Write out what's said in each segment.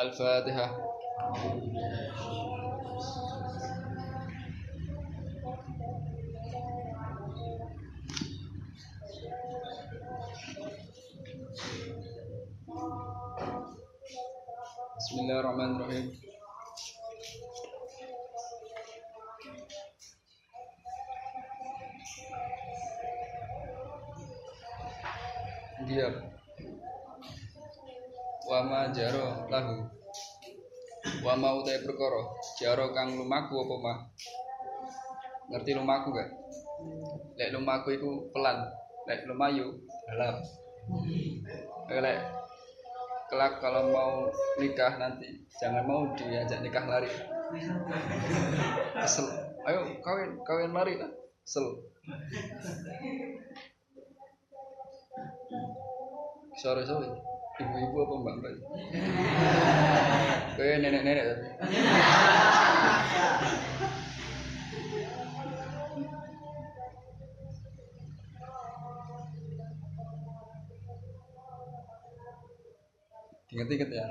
الفاتحة بسم الله الرحمن الرحيم Yeah. Wama jaro lahu. Wama utai perkara jaro kang lumaku apa mah? Ngerti lumaku gak? Lek lumaku iku pelan, lek lumayu dalam. Lek kelak kalau mau nikah nanti jangan mau diajak nikah lari. Kesel. Ayo kawin, kawin lari lah. Kesel. Sore-sore ibu-ibu apa mbak-mbak? Kayak nenek-nenek tapi. Ingat-ingat ya.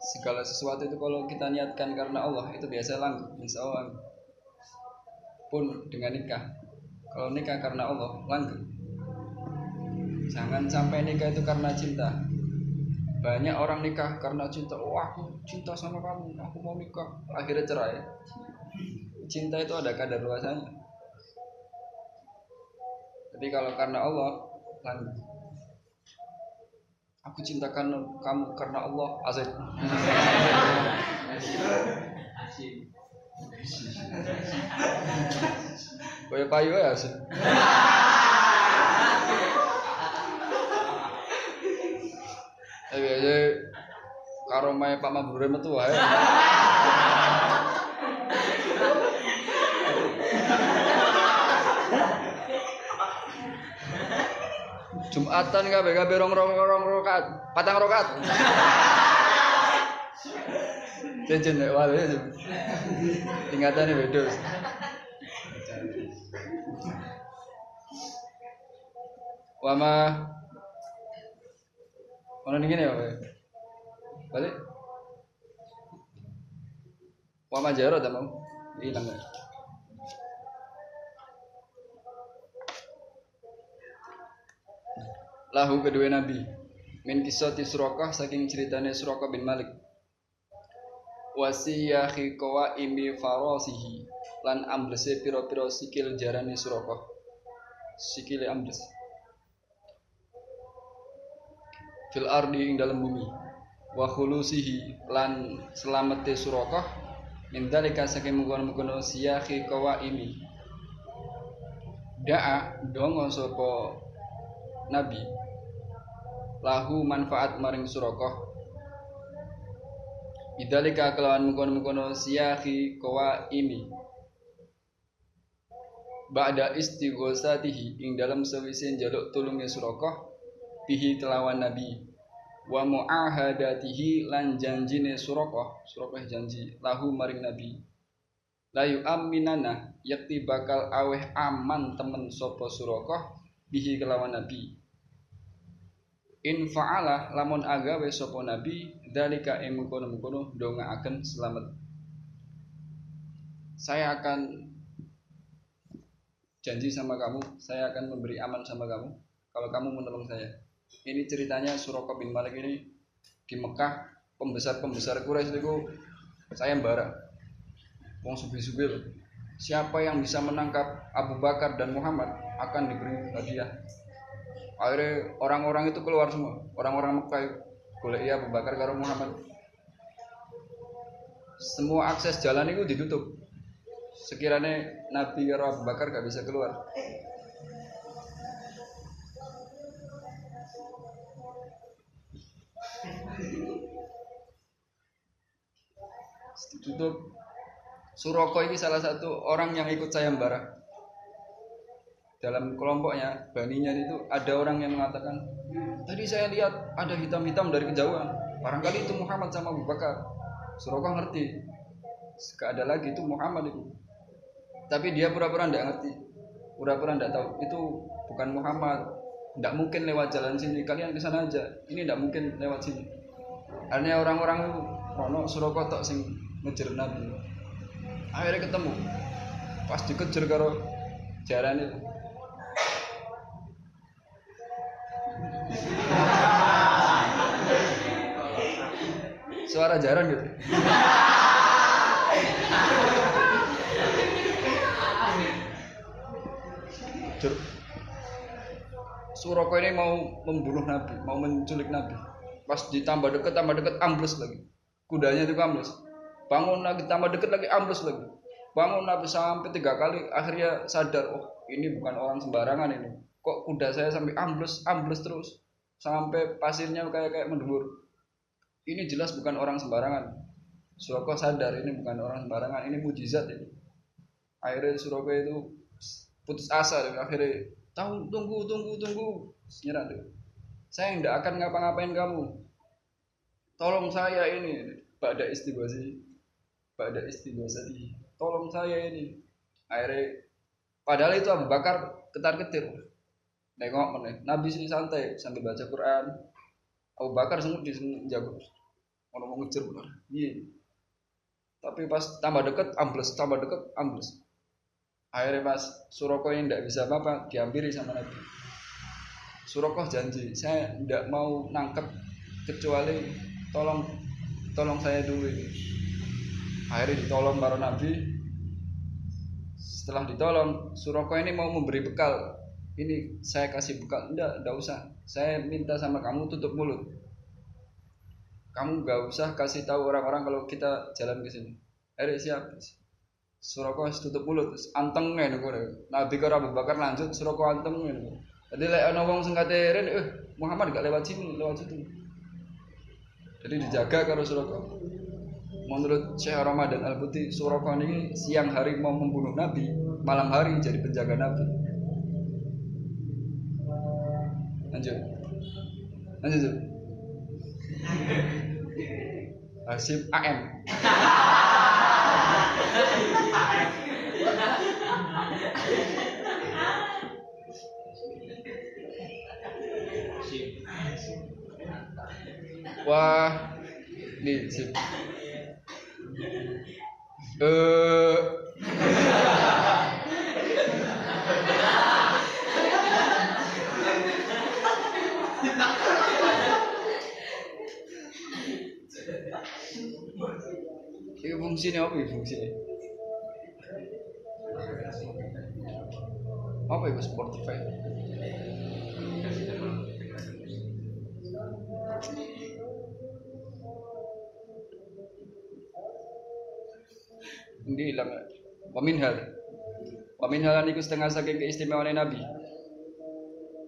Segala sesuatu itu kalau kita niatkan karena Allah itu biasa langgeng, insya Allah. Pun dengan nikah. Kalau nikah karena Allah langgeng. Jangan sampai nikah itu karena cinta. Banyak orang nikah karena cinta. Oh aku cinta sama kamu, aku mau nikah. Akhirnya cerai. Cinta itu ada kadar luasanya. Tapi kalau karena Allah, langgeng. Aku cintakan kamu karena Allah. Asik. Kaya payu ya asik. Pak Mabrure metu wae. Jumatan kabeh kabeh rong rong rong rokat, patang rokat. Jajan nek wae. Tingkatane beda. Wama Ono ngene ya. Balik. Wama jaro ta mau? Hilang ya. Lahu kedua nabi min kisati Surakah saking ceritane Surakah bin Malik wasiyahi kawa imi farasihi lan amblese piro-piro sikil jarane Surakah sikile ambles fil ardi ing dalam bumi wa khulusihi lan selamete Surakah min dalika saking mungkon-mungkon siyahi kawa imi da'a dongo sapa nabi lahu manfaat maring Surakoh Idalika kelawan mengkono-mengkono siyahi kawa imi Ba'da istighosatihi ing dalam sewise jaluk tulungnya Surakoh bihi kelawan nabi wa mu'ahadatihi lan janjine Surakoh Surakoh janji lahu maring nabi. Layu aminana yakti bakal aweh aman temen sopo Surakoh bihi kelawan nabi. In fa'ala lamun agawe sapa nabi dalika ing mengkono-mengkono akan selamat. Saya akan janji sama kamu saya akan memberi aman sama kamu kalau kamu menolong saya ini ceritanya Suraka bin Malik ini di Mekah pembesar-pembesar Quraisy itu saya bara wong subil-subil. Siapa yang bisa menangkap Abu Bakar dan Muhammad akan diberi hadiah. Akhirnya orang-orang itu keluar semua. Orang-orang Mekah boleh iya Abu Bakar karo Muhammad. Semua akses jalan itu ditutup. Sekiranya Nabi karo Abu Bakar gak bisa keluar ditutup. Suroko ini salah satu orang yang ikut sayembara dalam kelompoknya baninya itu ada orang yang mengatakan tadi saya lihat ada hitam-hitam dari kejauhan. Barangkali itu Muhammad sama Abu Bakar. Surokah ngerti. Gak ada lagi itu Muhammad itu. Tapi dia pura-pura tidak ngerti. Pura-pura tidak tahu. Itu bukan Muhammad. Tidak mungkin lewat jalan sini. Kalian ke sana aja. Ini tidak mungkin lewat sini. Akhirnya orang-orang itu Rono Surokah tak sing ngejar Nabi akhirnya ketemu pas dikejar karo jalan itu Suara jarang gitu. Suroko ini mau membunuh Nabi, mau menculik Nabi. Pas ditambah dekat, tambah dekat, ambles lagi. Kudanya itu ambles. Bangun lagi, tambah dekat lagi, ambles lagi. Bangun Nabi sampai tiga kali, akhirnya sadar, oh ini bukan orang sembarangan ini. Kok kuda saya sampai ambles, ambles terus. Sampai pasirnya kayak kayak mendebur ini jelas bukan orang sembarangan. Suroko sadar ini bukan orang sembarangan, ini mujizat ini. Akhirnya Suroko itu putus asa dan akhirnya tahu tunggu tunggu tunggu nyerah deh. Saya tidak akan ngapa-ngapain kamu. Tolong saya ini pada istighosah pada istighosah tolong saya ini. Akhirnya padahal itu Abu Bakar ketar ketir. Nengok mana Nabi sih santai sambil baca Quran. Abu Bakar semut di jago. Orang mau ngejar benar. Iya. Tapi pas tambah deket ambles tambah deket ambles. Akhirnya pas Suroko yang tidak bisa apa-apa diambil sama Nabi. Suroko janji saya tidak mau nangkep kecuali tolong tolong saya dulu ini akhirnya ditolong para Nabi. Setelah ditolong Suroko ini mau memberi bekal. Ini saya kasih bekal. Enggak enggak usah. Saya minta sama kamu tutup mulut. Kamu gak usah kasih tahu orang-orang kalau kita jalan ke sini. Eh siap. Suroko tutup mulut. Anteng nih Nabi karo Abu Bakar lanjut Suroko anteng nih jadi lek ana wong sing eh Muhammad gak lewat sini lewat situ. Jadi dijaga karo Suraka menurut Syekh Ramadan Al Buti Suraka ini siang hari mau membunuh Nabi malam hari jadi penjaga Nabi. Lanjut. Lanjut Hasim AM Wah, nih sip. Eh, Iki fungsinya apa ya fungsinya? Apa itu Spotify? Ini hilang. Waminhal. Waminhal niku setengah saking keistimewaan Nabi.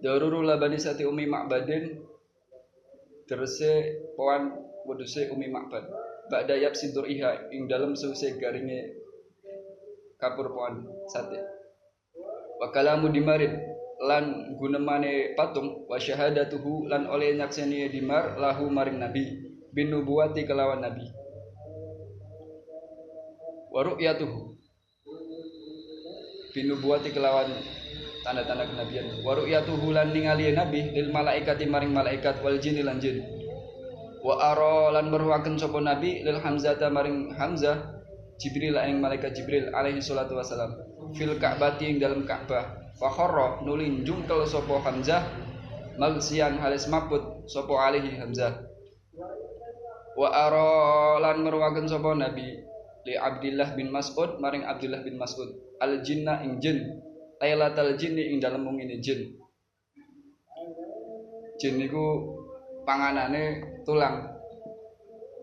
Darurul labani sati umi ma'badin terse poan weduse umi ma'bad. Ba'da yap sidur iha ing dalam sause garinge kapur poan sate. Wa kalamu dimarin lan gunemane patung wa syahadatuhu lan oleh nyakseni dimar lahu maring nabi bin nubuwati kelawan nabi wa ru'yatuhu. Bin nubuwati kelawan tanda-tanda kenabian. Wa ru'yatuhu lan ningali nabi lil malaikati maring malaikat wal jin lan jin. Wa ara lan merwaken sapa nabi lil hamzata maring hamzah jibril ing malaikat jibril alaihi salatu wasalam fil ka'bati ing dalam ka'bah. Fa nulin jungkel sapa hamzah magsian halis maput sapa alaihi hamzah. Wa ara lan merwaken sapa nabi li Abdullah bin Mas'ud maring Abdullah bin Mas'ud. Al jinna ing jin. Lailatal jinni ing dalem ini jin. Jin niku panganane tulang.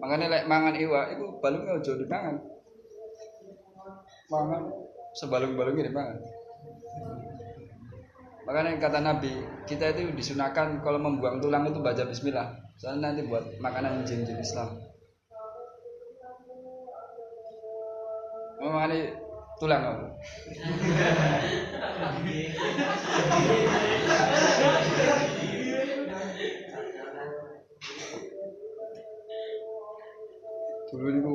Makanya lek mangan iwa iku balungnya aja dipangan mangan sebalung-balungnya dipangan makanya kata Nabi kita itu disunahkan kalau membuang tulang itu baca Bismillah. Soalnya nanti buat makanan jin-jin Islam Memang tulang apa? Dulu itu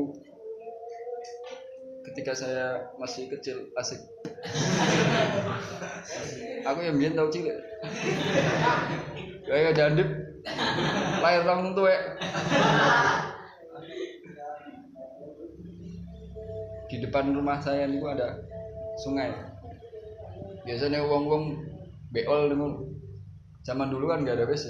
ketika saya masih kecil asik. Aku yang biasa tahu cilik. Kayak jandip lahir orang tuwek di depan rumah saya ini ada sungai. Biasanya wong-wong beol dengan zaman dulu kan nggak ada WC.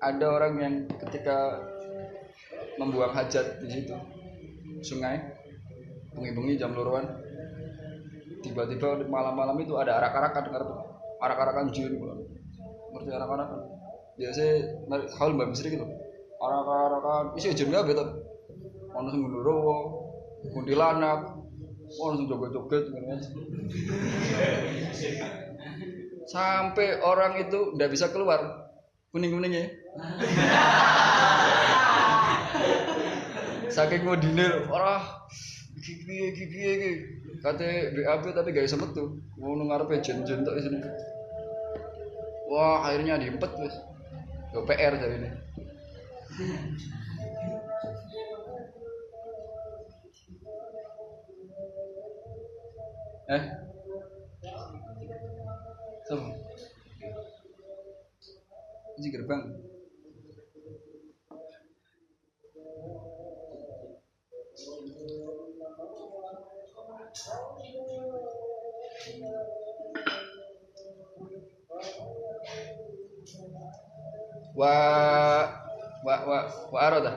Ada orang yang ketika membuang hajat di situ sungai bengi-bengi jam luruan tiba-tiba malam-malam itu ada arak-arakan arak-arakan jin ngerti arak-arakan? Biasanya hal mbak misri gitu arak-arakan isi ya betul ono sing gendero kuntilanak ono sing joget-joget sampai orang itu tidak bisa keluar. Kuning-kuningnya saking modinil orang piye iki piye iki. Kate BAB tapi gak bisa metu. Ngono ngarepe jen-jen tok isine. Wah akhirnya diempet wis. PR dari ini eh Sob. Ini gerbang. Wa wa wa wa arada.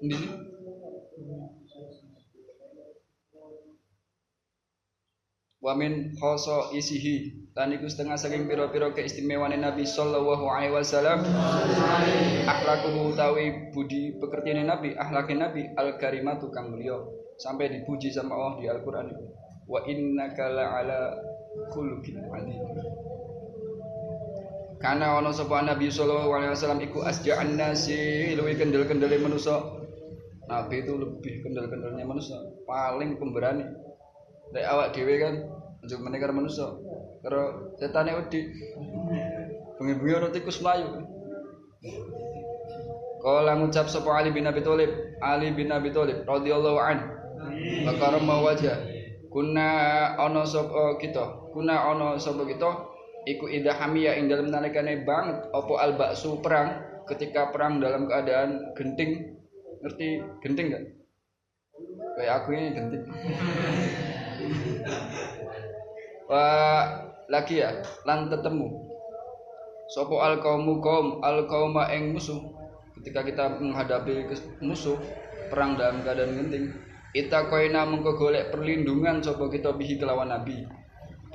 Di sini. Wamin khoso isihi. Lan iku setengah saking pira-pira keistimewaane Nabi sallallahu alaihi wasallam. Akhlakuhu utawi budi pekertiane Nabi akhlake Nabi al karimatu kang mulia sampai dipuji sama Allah di Al-Qur'an wa innaka la'ala khuluqin adzim karena ana sapa Nabi sallallahu alaihi wasallam iku asja'an nasi luwih kendel-kendele manusa. Nabi itu lebih kendel-kendelnya manusia paling pemberani. Lek awak dhewe kan njur meneh karo manusa karo setane wedi. Bengi-bengi ana tikus mlayu. Kala ngucap sapa Ali bin Abi Thalib, Ali bin Abi Thalib radhiyallahu an. Bakar wajah. Kuna ana sapa kita, kuna ana sapa kita iku ida hamia ing dalam nalikane banget. Apa al baksu perang? Ketika perang dalam keadaan genting. Ngerti? Genting gak kayak aku ini genting. Wah, lagi ya, lan tetemu. Sopo al kaumu kaum? Al kauma eng musuh. Ketika kita menghadapi musuh perang dalam keadaan genting, kita koina mengko golek perlindungan sopo kita bihi kelawan nabi.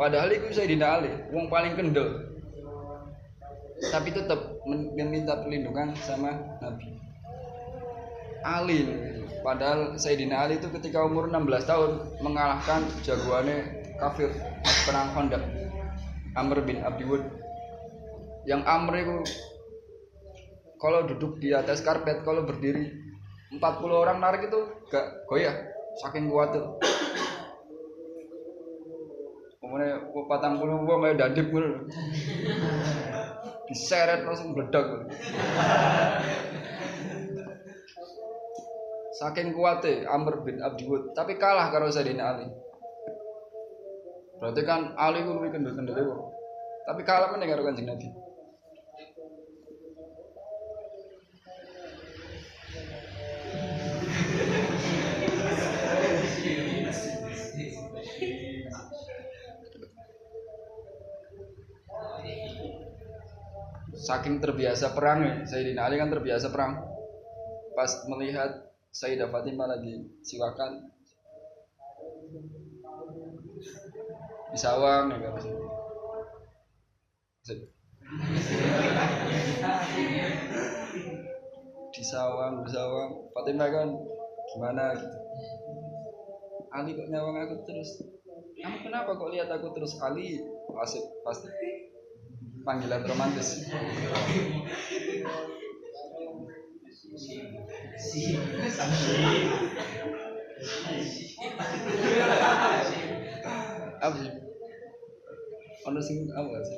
Padahal itu saya dinali, wong paling kendel. Tapi tetap meminta perlindungan sama nabi. Ali padahal Sayyidina Ali itu ketika umur 16 tahun mengalahkan jagoannya kafir perang Khandaq Amr bin Abdiwud yang Amr itu kalau duduk di atas karpet kalau berdiri 40 orang narik itu gak goyah saking kuat itu kemudian patang puluh gua kayak dadip gitu diseret langsung meledak saking kuatnya Amr bin Abdiwud tapi kalah kalau Sayyidina Ali Berarti kan Ali ku luwih kendel-kendel kok. Tapi kalah meneh karo Kanjeng Nabi. Saking terbiasa perang ya, Sayyidina Ali kan terbiasa perang. Pas melihat Sayyidah Fatimah lagi siwakan, di sawang ya kan di sawang di sawang Fatimah kan gimana gitu. Ali kok nyawang aku terus. Kamu kenapa kok lihat aku terus? Ali pasti pasti panggilan romantis. Apa sih? Ono sing apa sih?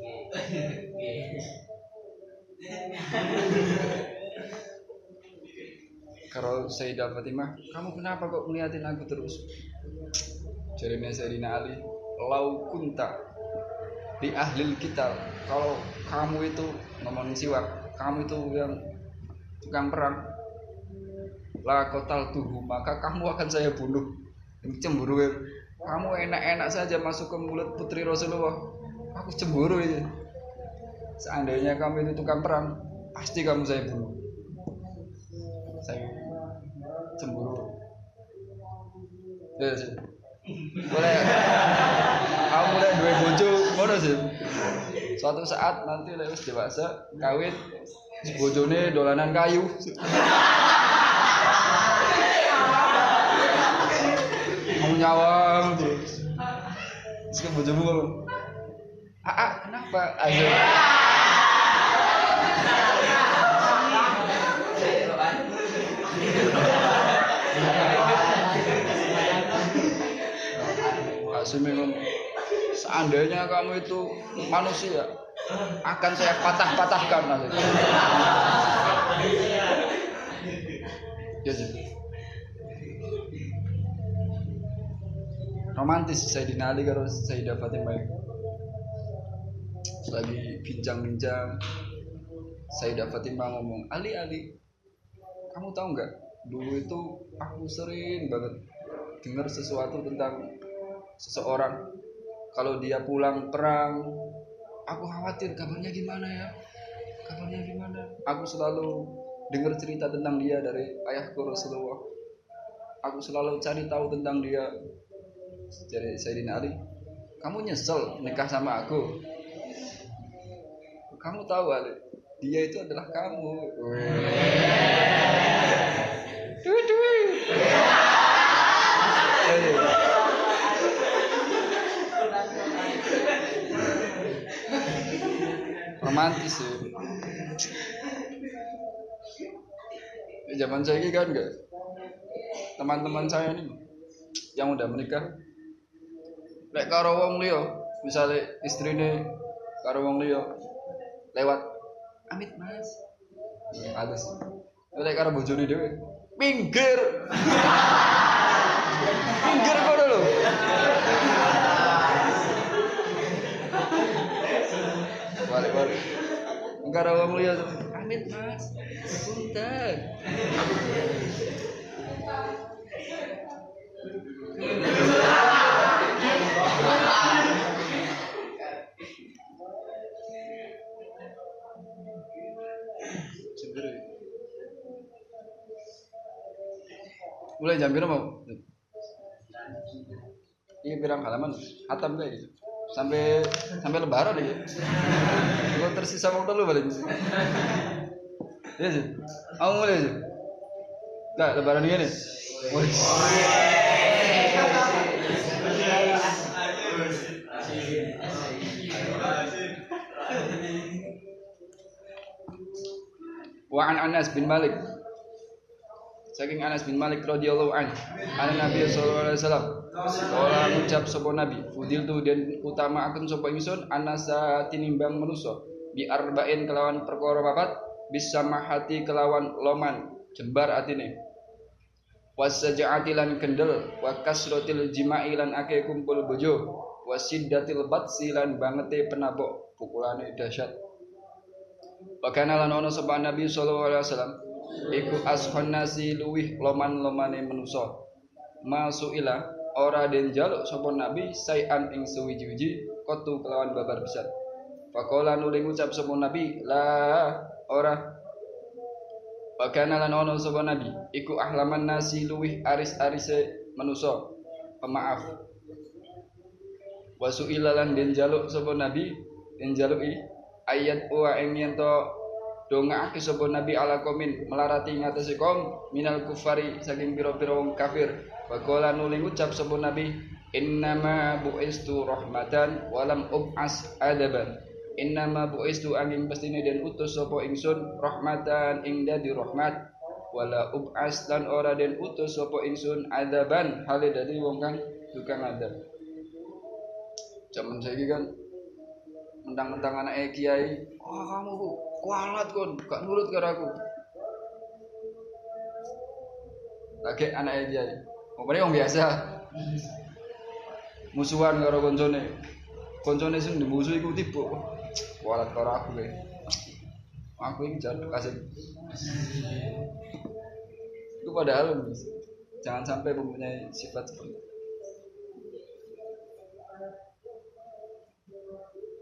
Kalau Sayyidah Fatimah kamu kenapa kok ngeliatin aku terus? Jadi Sayyidina Ali lau kunta di ahli kita kalau kamu itu ngomongin siwak kamu itu yang tukang perang. La kotal tuhu maka kamu akan saya bunuh. Cemburu ya. Kamu enak-enak saja masuk ke mulut putri Rasulullah. Aku cemburu ini seandainya kamu itu tukang perang pasti kamu saya bunuh. Saya cemburu. Ya boleh. Kamu mulai dua bojo mana sih. Suatu saat nanti lewat dewasa kawin bojone dolanan kayu. Mau nyawang terus. Ke bojomu ngomong ah kenapa? Ayo. Asmi ngomong seandainya kamu itu manusia akan saya patah-patahkan nanti. Ya, romantis saya dinali kalau saya dapatin baik. Lagi bincang-bincang saya dapatin ngomong Ali Ali kamu tahu nggak? Dulu itu aku sering banget dengar sesuatu tentang seseorang kalau dia pulang perang aku khawatir kabarnya gimana ya? Kabarnya gimana? Aku selalu dengar cerita tentang dia dari ayahku Rasulullah. Aku selalu cari tahu tentang dia. Jadi Sayyidina Ali kamu nyesel nikah sama aku? Kamu tahu Ali dia itu adalah kamu romantis ya. Zaman saya ini kan enggak? Teman-teman saya ini yang udah menikah. Lek karo wong liya misalnya istrine karo wong liya lewat. Amit mas. Ya halus lek karo bojone dhewe minggir. Minggir kono lho balik-balik karo wong liya amit mas. Punten. Mulai jam berapa? Iya pirang halaman, hatam kayak gitu. Sampai sampai lebaran ya. Kalau tersisa waktu lu balik. Iya sih. Aku mulai sih. Enggak, lebaran ini. Mulai. Wa an Anas bin Malik Saking Anas bin Malik radhiyallahu an, ana Nabi sallallahu alaihi wasallam. Kala ngucap sapa Nabi, fudil tu dan utama akan sapa ingsun anasa tinimbang manusa bi arba'in kelawan perkara papat bisa mahati kelawan loman jembar atine. Wasaja'ati lan kendel wa kasratil jima'i lan akeh kumpul bojo wasiddatil batsi lan bangete penabok pukulane dahsyat. Wakana lan ono sapa Nabi sallallahu alaihi wasallam iku ashon nasi luwih loman-lomane manusa. Masuila ora den jaluk sapa nabi sayan ing suwiji-wiji kotu kelawan babar besar Pakola nuli ngucap sapa nabi la ora. Wakana lan ono sapa nabi iku ahlaman nasi luwih aris-arise manusa. Pemaaf Wasuila lan den jaluk sapa nabi den jaluki ayat wa ing dongaake sapa nabi ala komin melarati ngatasi kaum minal kufari saking pira-pira wong kafir. Faqala nuli ngucap sapa nabi innama bu'istu rahmatan walam ub'as adaban. Innama bu'istu angin pastine den utus sapa ingsun rahmatan ing dadi rahmat. Wala ub'as dan ora den utus sapa ingsun adaban. Hale dadi wong kang tukang adab. Zaman saiki kan mentang-mentang anak kiai wah kamu kualat kon gak nurut karo aku. Lagi anak dia Pokoknya yang biasa. Musuhan karo koncone. Koncone sing dimusuhi iku tipu. Kualat karo aku kae aku ini jangan kasih. Itu padahal jangan sampai mempunyai sifat seperti itu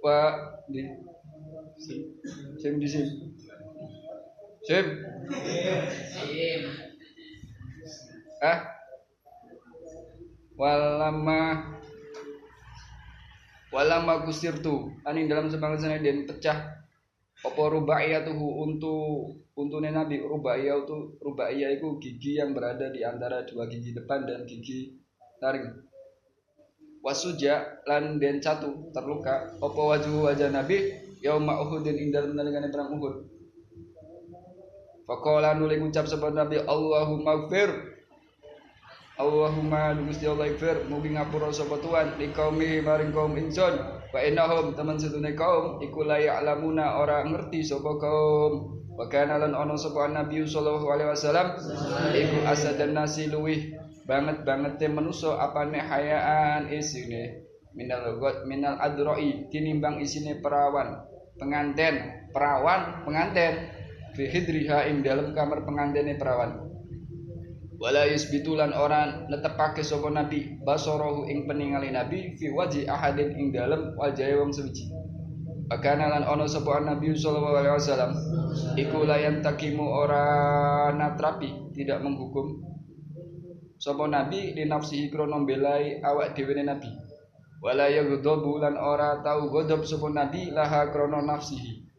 Pak di Sim di sim. Sim. Sim. Ah. Walama walama kusirtu aning dalam semangat sana dan pecah apa rubaiyatuhu untuk untune nabi rubaiyah itu rubaiyah itu gigi yang berada di antara dua gigi depan dan gigi taring wasuja lan den catu terluka. Apa wajhu wajah nabi? Yauma Uhudin dalem nalikane perang Uhud. Faqala nuli ngucap sapa Nabi Allahumma gfir Allahumma Gusti Allah gfir mugi ngapura sapa Tuhan. Li qaumi maring kaum insun wa innahum teman sedune kaum iku la ya'lamuna ora ngerti sapa kaum. Wa kana lan ana sapa Nabi sallallahu alaihi wasallam iku asadan nasi luwih banget banget manusa apane hayaan isine minal god minal adroi tinimbang isine perawan pengantin perawan pengantin fi hidriha ing dalam kamar pengantene perawan. Wala yusbitulan orang netepake sapa nabi basarahu ing peningali nabi fi waji ahadin ing dalam wajah wong suci. Bakana lan ono sapa Nabi sallallahu alaihi wasallam iku layan takimu ora natrapi tidak menghukum sapa nabi di nafsihi krana belai awak dhewe nabi. Wala yaghdabu lan ora tau ghadab sapa nabi laha krana nafsihi.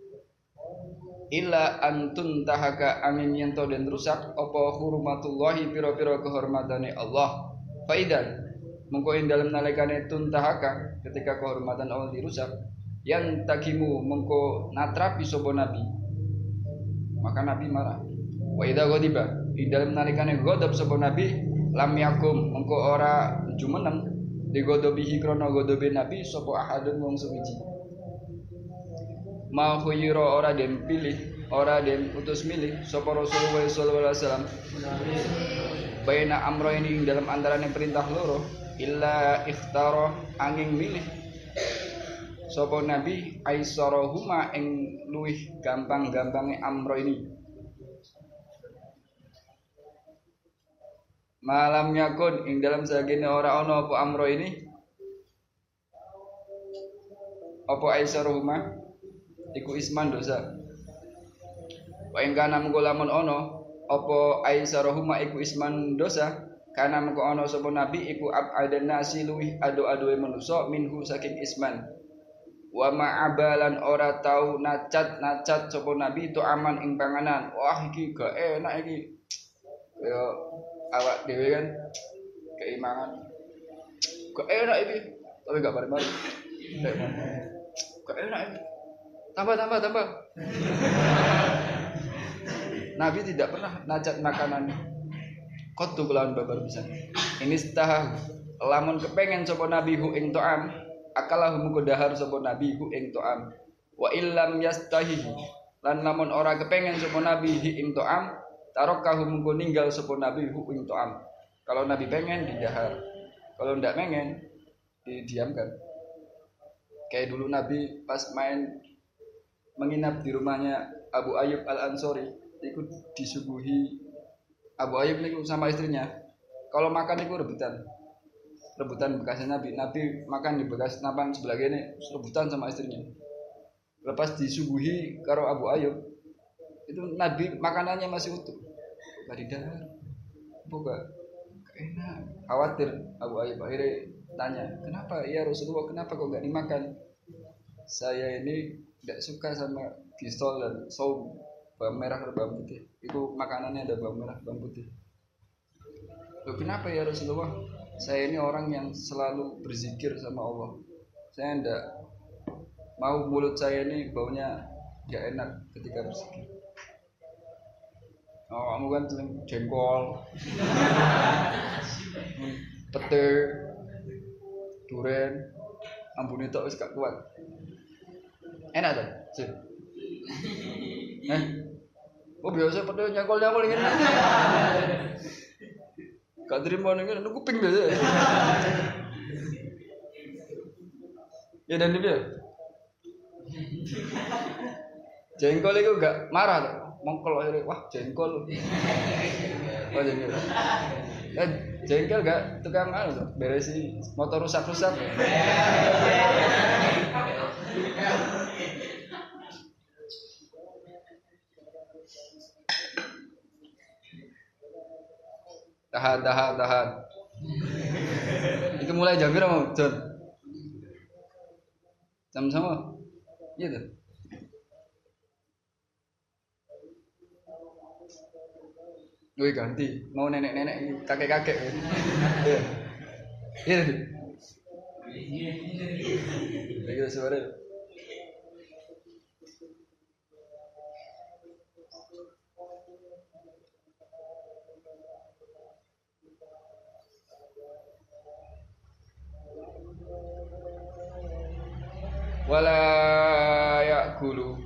Illa antun tahaka angin yanto dan rusak apa hurmatullahi pira-pira kehormatane Allah. Faidan mengko ing dalem nalikane tuntahaka ketika kehormatan Allah dirusak yang takimu mengko natrapi sobo nabi. Maka nabi marah. Wa idza ghadiba di dalam nalikane ghadab sobo nabi lam yakum mengko ora jumeneng digodobihi krono godobe nabi sopo ahadun wong suwiji. Ma khuyira ora den pilih ora den utus milih sopo Rasulullah sallallahu alaihi wasallam. Baina amro ini dalam antarane perintah loro illa ikhtara angin milih. Sopo nabi aisarahuma ing luwih gampang-gampange amro ini. Malam yakun ing dalam sagene ora ana apa amro ini. Apa aisarahuma iku isman dosa. Wa ing kana mengko lamun ana apa aisarahuma iku isman dosa karena mengko ana sapa nabi iku abadan nasi luwih ado-adoe manusa minhu saking isman wa ma'abalan ora tau nacat nacat sapa nabi itu aman ing panganan wah iki gak enak iki ya awak dhewe kan keimangan. Gak enak iki? Tapi gak bareng-bareng. Gak enak iki? Tambah tambah tambah. Nabi tidak pernah nacat makanan. Kotu kelawan babar bisa ini setah lamun kepengen sapa nabi hu ing to'am akalah muga dahar sapa nabi hu ing to'am. Wa illam yastahi lan lamun ora kepengen sapa nabi hi ing to'am tarokahu muga ninggal sapa nabi hu ing to'am kalau nabi pengen didahar. Kalau ndak pengen didiamkan. Kayak dulu nabi pas main menginap di rumahnya Abu Ayyub Al Ansori ikut disuguhi Abu Ayyub niku sama istrinya. Kalau makan itu rebutan. Rebutan bekasnya Nabi. Nabi makan di bekas napang sebelah gini, rebutan sama istrinya. Lepas disuguhi karo Abu Ayub, itu Nabi makanannya masih utuh. Gak didahar. Buka. Enak. Khawatir Abu Ayub akhirnya tanya, kenapa ya Rasulullah kenapa kok gak dimakan? Saya ini tidak suka sama pistol dan saum bawang merah dan bawang putih. Itu makanannya ada bawang merah bawang putih. Loh kenapa ya Rasulullah? saya ini orang yang selalu berzikir sama Allah saya tidak mau mulut saya ini baunya gak enak ketika berzikir oh kamu kan jengkol. Pete duren ampun itu harus gak kuat. Enak tuh sih eh? Oh biasa pete nyengkol nyengkol ini Gak terima nih kan? Kuping biasa. ya dan dia. Jengkol itu gak marah tuh. Mongkol akhirnya, wah jengkol. Wah jengkol. Ya, jengkel gak tukang anu tuh, beresi motor rusak-rusak. Tahan, tahan, tahan. Itu mulai jam berapa, John? Jam sama? Iya tuh. Gue ganti, mau nenek-nenek, kakek-kakek. Iya. Iya. Iya, suara. wala yakulu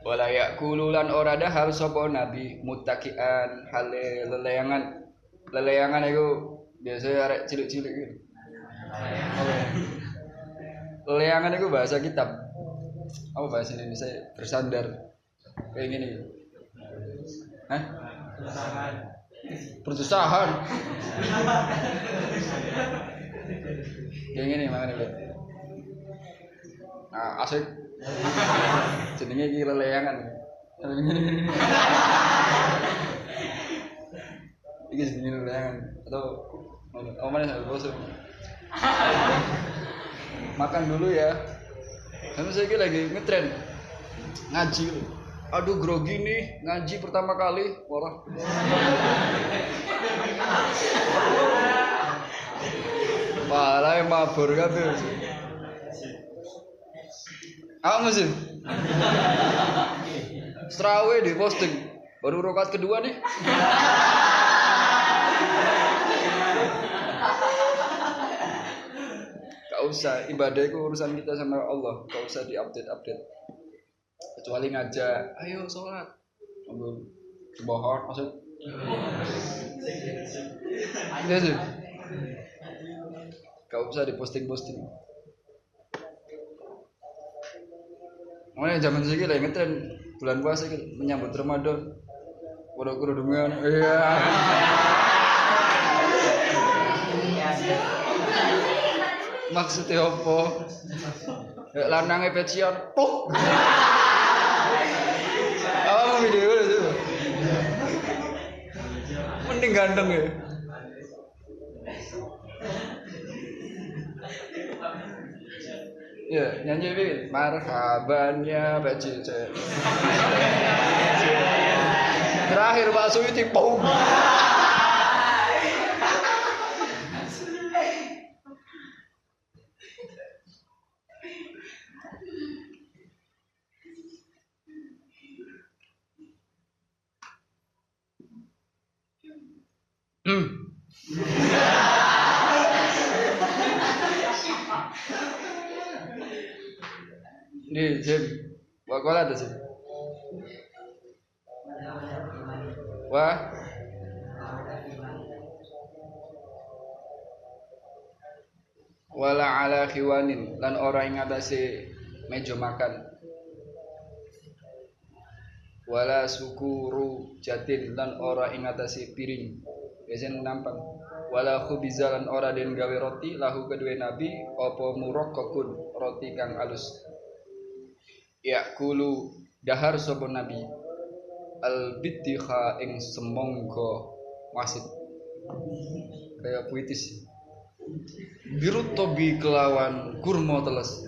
wala yakulu lan ora dahar sapa nabi mutakian hale leleyangan leleyangan itu biasa arek cilik-cilik gitu. Leleyangan itu bahasa kitab. Apa bahasa Indonesia? Bersandar. Kayak gini. Hah? Pertusahan. Kayak gini makanya nah asik jenenge iki leleyangan iki jenenge leleyangan atau oh mana saya bosan makan dulu ya. Karena saya lagi ngetren. Ngaji. Aduh grogi nih. Ngaji pertama kali. Wah malah mabur kabeh Apa musim? Strawwe di posting. Baru rokat kedua nih. Gak usah ibadah itu urusan kita sama Allah. Gak usah diupdate update. Kecuali ngajak, ayo sholat. Ambil bohong maksud. Iya sih. Gak usah diposting posting. Makanya zaman segitu lah ngetren bulan puasa menyambut Ramadan. Kudu kerudungan, iya. Maksudnya apa? Ya lanangnya pecian, puh. Apa video itu? Mending ganteng ya. Ya, nyanyi ini marhabannya Mbak Cice. Terakhir Pak Suyuti, boom. Hmm. Ini Jim, wakola tuh sih. Wah. Wala ala khiwanin lan orang yang ngatasi meja makan. Wala sukuru jatin lan ora ing ngatasi piring. Biasanya nampang. Wala khubiza lan ora den gawe roti lahu kedua nabi apa murokkokun roti kang alus ya kulu dahar sapa nabi? Al bittiha ing semongko wasit. Kayak puitis. Biru tobi kelawan kurma teles.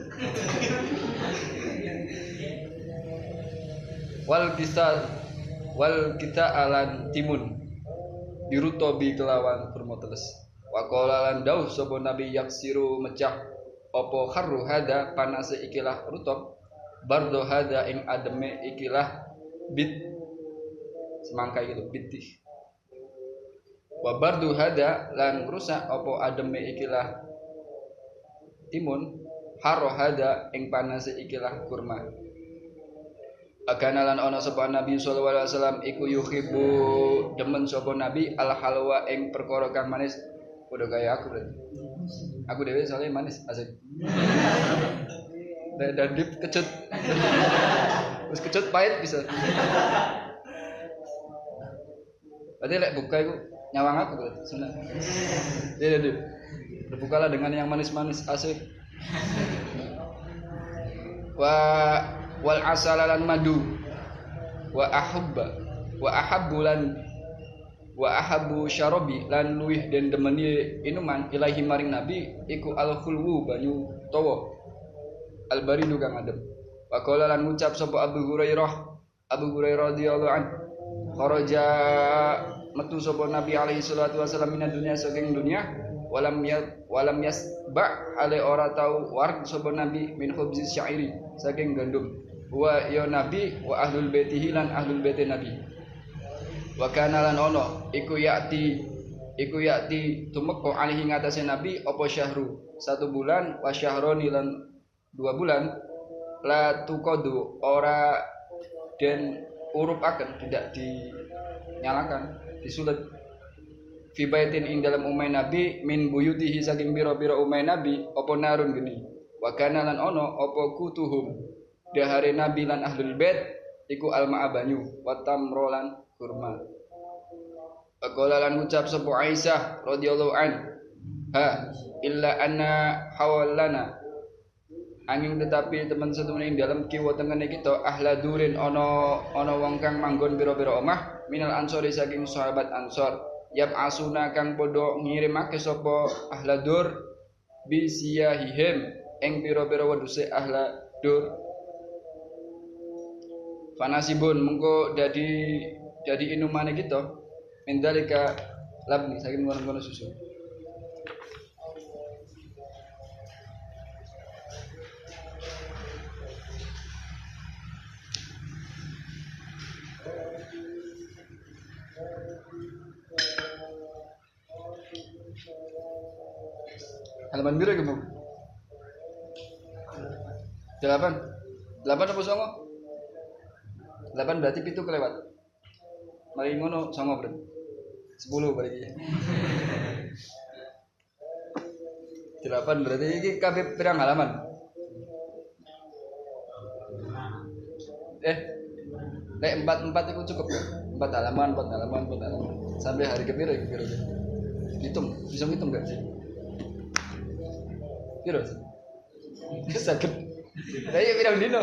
Wal kita wal kita alan timun. Biru tobi kelawan kurma teles. Wakola lan dauh sapa nabi yaksiru mecah opo kharru hada panase ikilah rutob bardo hada ing ademe ikilah bit semangka gitu bitih wa bardu hada lan rusak opo ademe ikilah timun haro hada ing panase ikilah kurma Agana lan ana sapa Nabi sallallahu alaihi wasallam iku demen sapa Nabi al halwa ing perkara kang manis. Udah kayak aku berarti. Aku dewe soalnya manis asik dan dip kecut. Terus kecut pahit bisa. Berarti lek buka itu nyawang aku berarti sebenarnya. Iya dip berbukalah dengan yang manis-manis asik. Wa wal asalalan madu. Wa ahabba. Wa ahabbulan wa ahabu syarabi lan luih dan demeni inuman ilahi maring nabi iku al khulwu banyu tawa al baridu kang adem wa qala lan ngucap sapa Abu Hurairah Abu Hurairah radhiyallahu an kharaja metu sapa Nabi alaihi salatu wasallam min dunya saking dunya walam ya walam yasba ale ora tau war sapa Nabi min khubzis syairi saking gandum. Wa ya Nabi wa ahlul baitihi lan ahlul baiti Nabi. Wa kana lan ono iku yati iku yati tumeka alaihi ngatasé Nabi apa syahru? Satu bulan wa syahroni lan dua bulan la tukodu ora dan urup akan tidak dinyalakan disulit fi baitin ing dalam umay nabi min buyutihi saking biro-biro umay nabi opo narun geni wa kana lan ono opo kutuhum? Dahare nabi lan ahlul bait iku alma abanyu wa tamrolan kurma. Pakola lan ucap sapa Aisyah radhiyallahu an ha illa anna hawalana angin tetapi teman setemene ing dalam kiwa tengene kita ahla durin ana ana wong kang manggon pira-pira omah minal ansori saking sahabat ansor. Yap asuna kang padha ngirimake sapa ahla dur bi siyahihim ing pira-pira wedhuse ahla dur. Fanasibun mengko dadi dadi inumane kita mindalika labni saking ngono-ngono susu Halaman biru ke bu? Delapan. Delapan apa songo? Delapan berarti pintu kelewat. Mari ngono songo berarti. Sepuluh berarti. Delapan berarti ini kabeh pirang halaman. Eh, Lek empat empat itu cukup ya? Empat halaman, empat halaman, empat halaman. Sampai hari kepiro kepiro Hitung, bisa ngitung gak sih? Piro sih? Sakit. Lah iya pirang dino?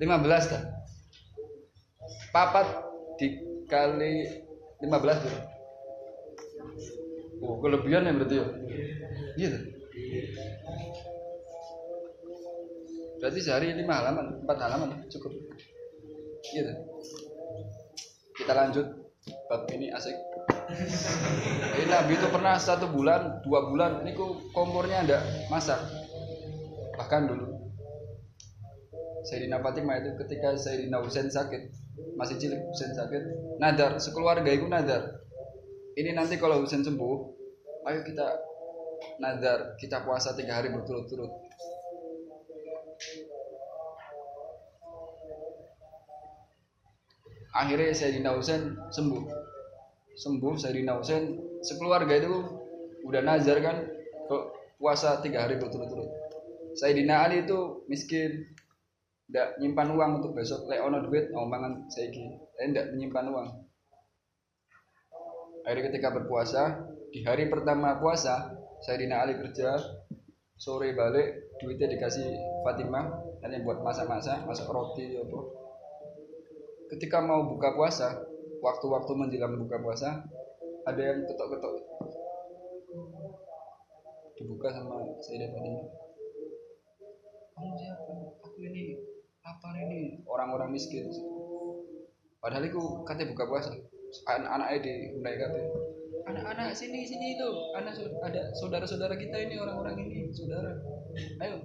Lima belas dah. Papat dikali lima belas tuh. Oh, kelebihan ya berarti ya? Iya tuh. Berarti sehari lima halaman, empat halaman cukup. Iya tuh. Kita lanjut bab ini asik. Ini Nabi itu pernah satu bulan, dua bulan, ini kok kompornya ada masak. Bahkan dulu Sayyidina Fatimah itu ketika Sayyidina Husain sakit, masih cilik Husain sakit, nadar, sekeluarga itu nadar. Ini nanti kalau Husain sembuh, ayo kita nadar, kita puasa tiga hari berturut-turut. Akhirnya Sayyidina Husain sembuh. Sembuh Sayyidina Husain sekeluarga itu udah nazar kan puasa tiga hari berturut-turut. Sayyidina Ali itu miskin, tidak nyimpan uang untuk besok. Lek ono duit mau mangan saiki, tidak menyimpan uang. Akhirnya ketika berpuasa, di hari pertama puasa, Sayyidina Ali kerja, sore balik, duitnya dikasih Fatimah, hanya buat masak-masak, masak roti apa. Ketika mau buka puasa, waktu-waktu menjelang buka puasa, ada yang ketok-ketok. Dibuka sama Sayyidah Fatimah. Kamu siapa? Aku ini apa ini orang-orang miskin. Padahal itu katanya buka puasa. Anak-anaknya di Hyundai katanya anak-anak sini sini itu anak ada saudara-saudara kita ini orang-orang ini saudara ayo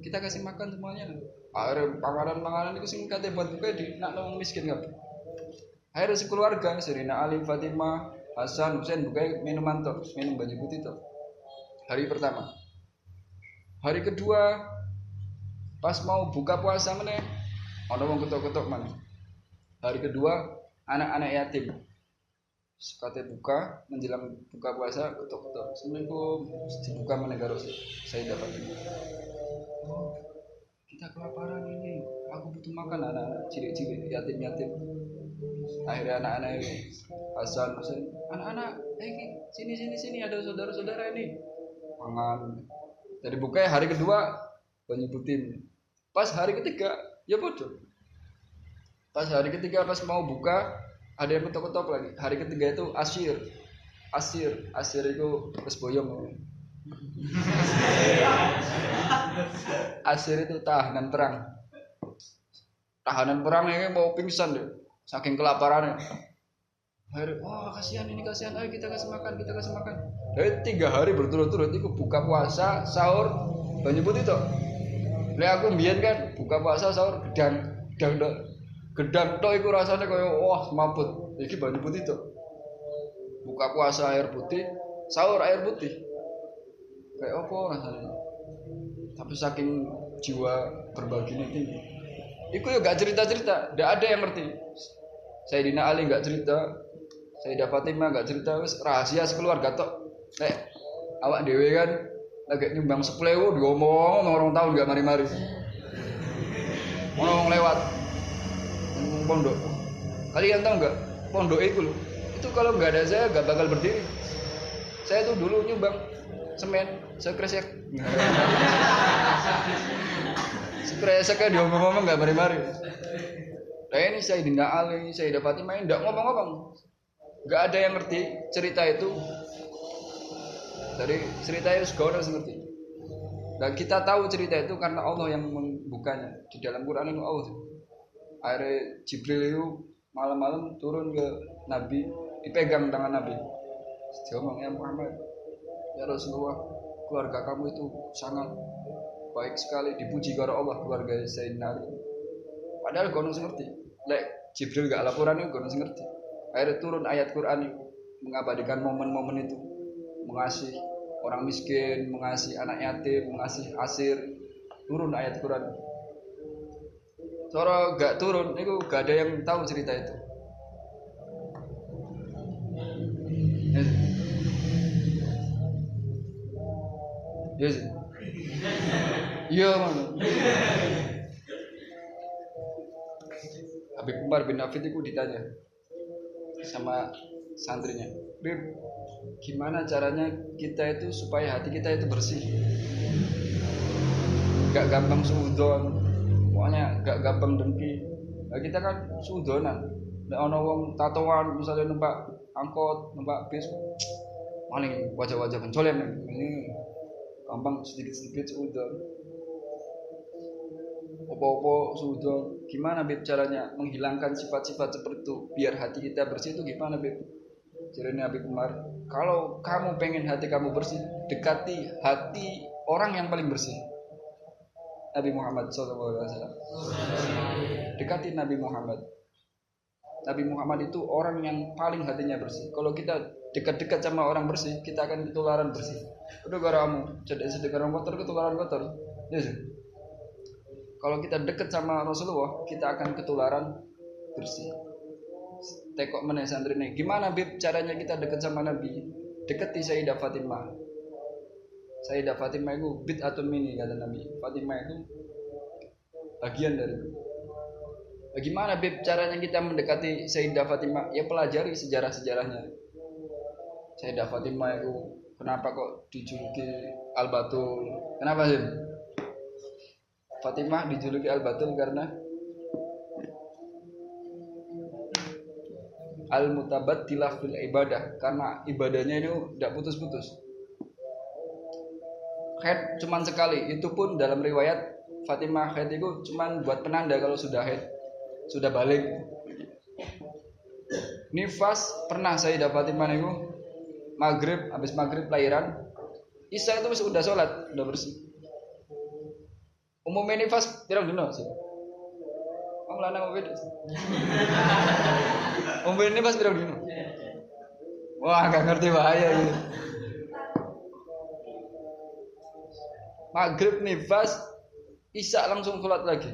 kita kasih makan semuanya. Akhirnya panganan-panganan itu sing kate buat buka di nak nong miskin nggak akhirnya sekeluarga Serina Ali Fatimah Hasan Husain buka minuman tuh minum banyak putih tuh hari pertama. Hari kedua pas mau buka puasa mana ada mau ketok-ketok mana hari kedua anak-anak yatim Sekate buka menjelang buka puasa ketok ketok. Assalamualaikum. Dibuka mana karo saya dapat ini. Kita kelaparan ini. Aku butuh makan anak-anak cilik-cilik yatim-yatim. Akhirnya anak-anak ini Hasan Husain, anak-anak, eh sini sini sini ada saudara-saudara ini. Mangan. Jadi buka hari kedua penyebutin. Pas hari ketiga ya bodoh. Pas hari ketiga pas mau buka ada yang ketok-ketok lagi. Hari ketiga itu asir asir asir itu terus boyong. Asir itu tahanan perang. Tahanan perang ini mau pingsan deh saking kelaparan Akhirnya, wah kasihan ini kasihan, ayo kita kasih makan, kita kasih makan. Dari tiga hari berturut-turut itu buka puasa, sahur, banyak putih tuh. Lihat aku mbiyen kan buka puasa, sahur, gedang, gedang, gedang tok iku rasanya kaya wah semaput iki banyu putih tuh buka puasa air putih sahur air putih kayak apa rasanya tapi saking jiwa berbagi ini tinggi Iku ya gak cerita-cerita, gak ada yang ngerti. Saya Dina Ali gak cerita, saya dapat Fatimah gak cerita, wes rahasia sekeluarga tok. Kayak awak dewe kan lagi nyumbang sepuluh diomong orang tahun gak mari-mari. Ngomong lewat, pondok. Kalian tahu nggak pondok itu loh? Itu kalau nggak ada saya nggak bakal berdiri. Saya tuh dulu nyumbang semen sekresek. sekresek kayak diomong-ngomong nggak mari-mari. Nah ini saya Dinda Ali, saya dapat main, nggak ngomong-ngomong. Nggak ada yang ngerti cerita itu. Dari cerita itu segala ngerti. Dan kita tahu cerita itu karena Allah yang membukanya di dalam Quran itu Allah akhirnya Jibril itu malam-malam turun ke Nabi dipegang tangan Nabi. Dia ngomong ya Muhammad ya Rasulullah keluarga kamu itu sangat baik sekali dipuji karena Allah keluarga Sayyidina Ali. Padahal kau ngerti. Lek Jibril gak laporan itu gak ngerti. Akhirnya turun ayat Quran mengabadikan momen-momen itu. Mengasih orang miskin mengasih anak yatim mengasih asir. Turun ayat Quran Soro gak turun itu gak ada yang tahu cerita itu Yes. Iya, mana? Habib Umar bin Hafid itu ditanya sama santrinya, Bib, gimana caranya kita itu supaya hati kita itu bersih? Gak gampang sudon, pokoknya gak gampang dengki. Nah, kita kan sudonan. Nek ana wong tatoan misalnya numpak angkot, numpak bis, paling wajah-wajah pencolem ini. Gampang sedikit-sedikit sudah opo-opo sudah gimana beb caranya menghilangkan sifat-sifat seperti itu? Biar hati kita bersih itu gimana beb jadi Nabi Umar. Kalau kamu pengen hati kamu bersih dekati hati orang yang paling bersih Nabi Muhammad SAW dekati Nabi Muhammad. Nabi Muhammad itu orang yang paling hatinya bersih. Kalau kita dekat-dekat sama orang bersih kita akan ketularan bersih. Udah kamu jadi sedekah orang kotor ketularan kotor. Ya sih. Kalau kita dekat sama Rasulullah kita akan ketularan bersih. Tekok mana santri nih gimana bib caranya kita dekat sama Nabi? Deketi Sayyidah Fatimah Sayyidah Fatimah itu bid atau mini kata Nabi Fatimah itu bagian dari Bagaimana bib caranya kita mendekati Sayyidah Fatimah? Ya pelajari sejarah-sejarahnya. Sayyidah Fatimah itu Kenapa kok dijuluki Al-Batul? Kenapa sih? Fatimah dijuluki Al-Batul karena al-mutabat fil ibadah karena ibadahnya ini tidak putus-putus. Head cuman sekali, itu pun dalam riwayat Fatimah head itu cuman buat penanda kalau sudah head, sudah balik. Nifas pernah saya dapat Fatimah itu? Maghrib habis maghrib lahiran. Isya itu sudah sholat udah bersih. Umumnya ini pas pirang dino sih? Om lanang beda umumnya ini pas pirang dino? Wah gak ngerti bahaya gitu maghrib nifas Isya langsung sholat lagi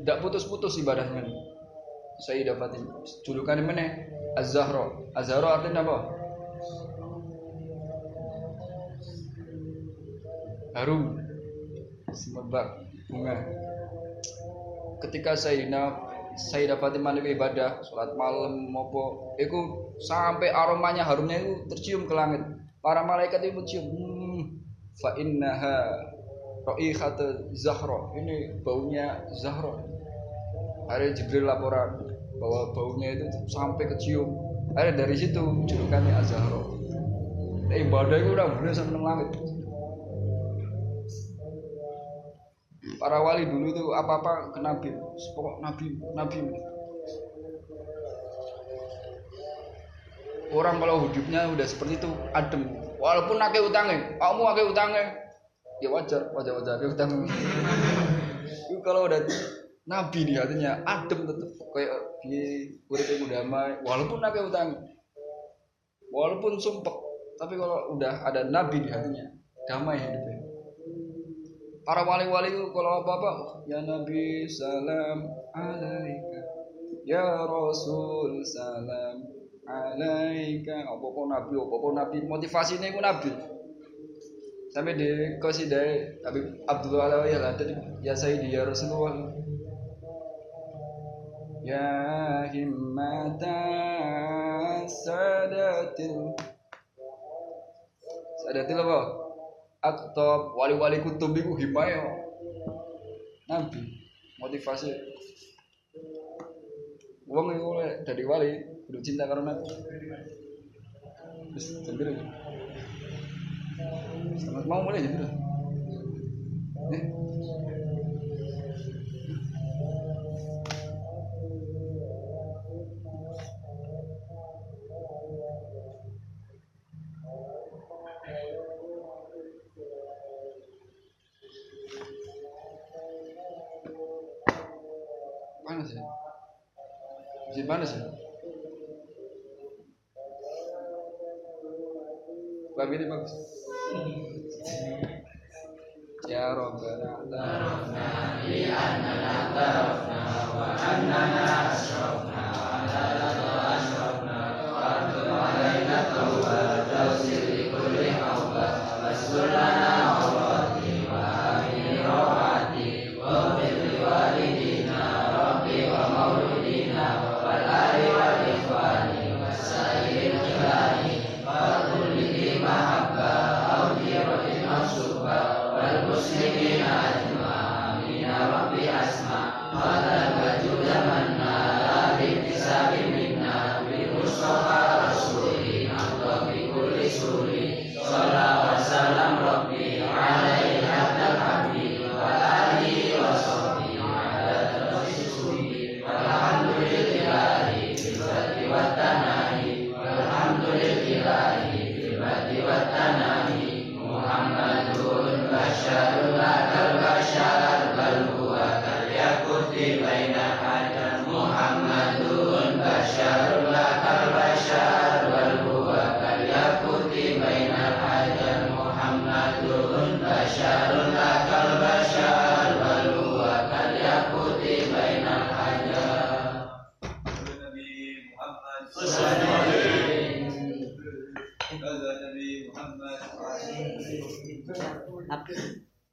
tidak putus-putus ibadahnya saya dapatin julukan mana Az-Zahra. Az-Zahra artinya apa? Harum. Semerbak bunga. Ketika Sayyidina saya dapat niku ibadah, sholat malam mopo, itu sampai aromanya harumnya itu tercium ke langit. Para malaikat itu mencium, hmm, fa innaha raihat Zahra. Ini baunya Zahra. Hari Jibril laporan, bahwa baunya itu sampai kecium ada dari situ julukannya Azharo nah, ibadah itu udah bener sampai langit. Para wali dulu itu apa-apa ke nabi. Pokok nabi nabi. Orang kalau hidupnya udah seperti itu adem walaupun nake utangnya kamu nake utangnya ya wajar wajar wajar utang kalau udah nabi di hatinya adem tetep kayak di urip yang damai. Walaupun nabi utang walaupun sumpek tapi kalau udah ada nabi di hatinya damai hidupnya. Para wali-wali itu kalau apa-apa ya nabi salam alaika. Ya rasul salam alaika apa-apa nabi apa-apa nabi? Motivasinya itu nabi. Sampai di dari Habib Abdullah Alawiyah lah ya Sayyidi ya Rasulullah. Ya himmata sadatil. Sadatil apa? Aktab wali-wali kutub itu himmaya Nabi motivasi. Uang itu dari wali udah cinta karo Nat terus jambir aja Setengah mau mulai jambir eh. panas ya? Masih panas ya? babi ini bagus. Ya Rabbana Bi annana tarafna wa annana ashrafna wa la ashrafna wa alaina tawbah tawsil li kulli hawbah wa surah अब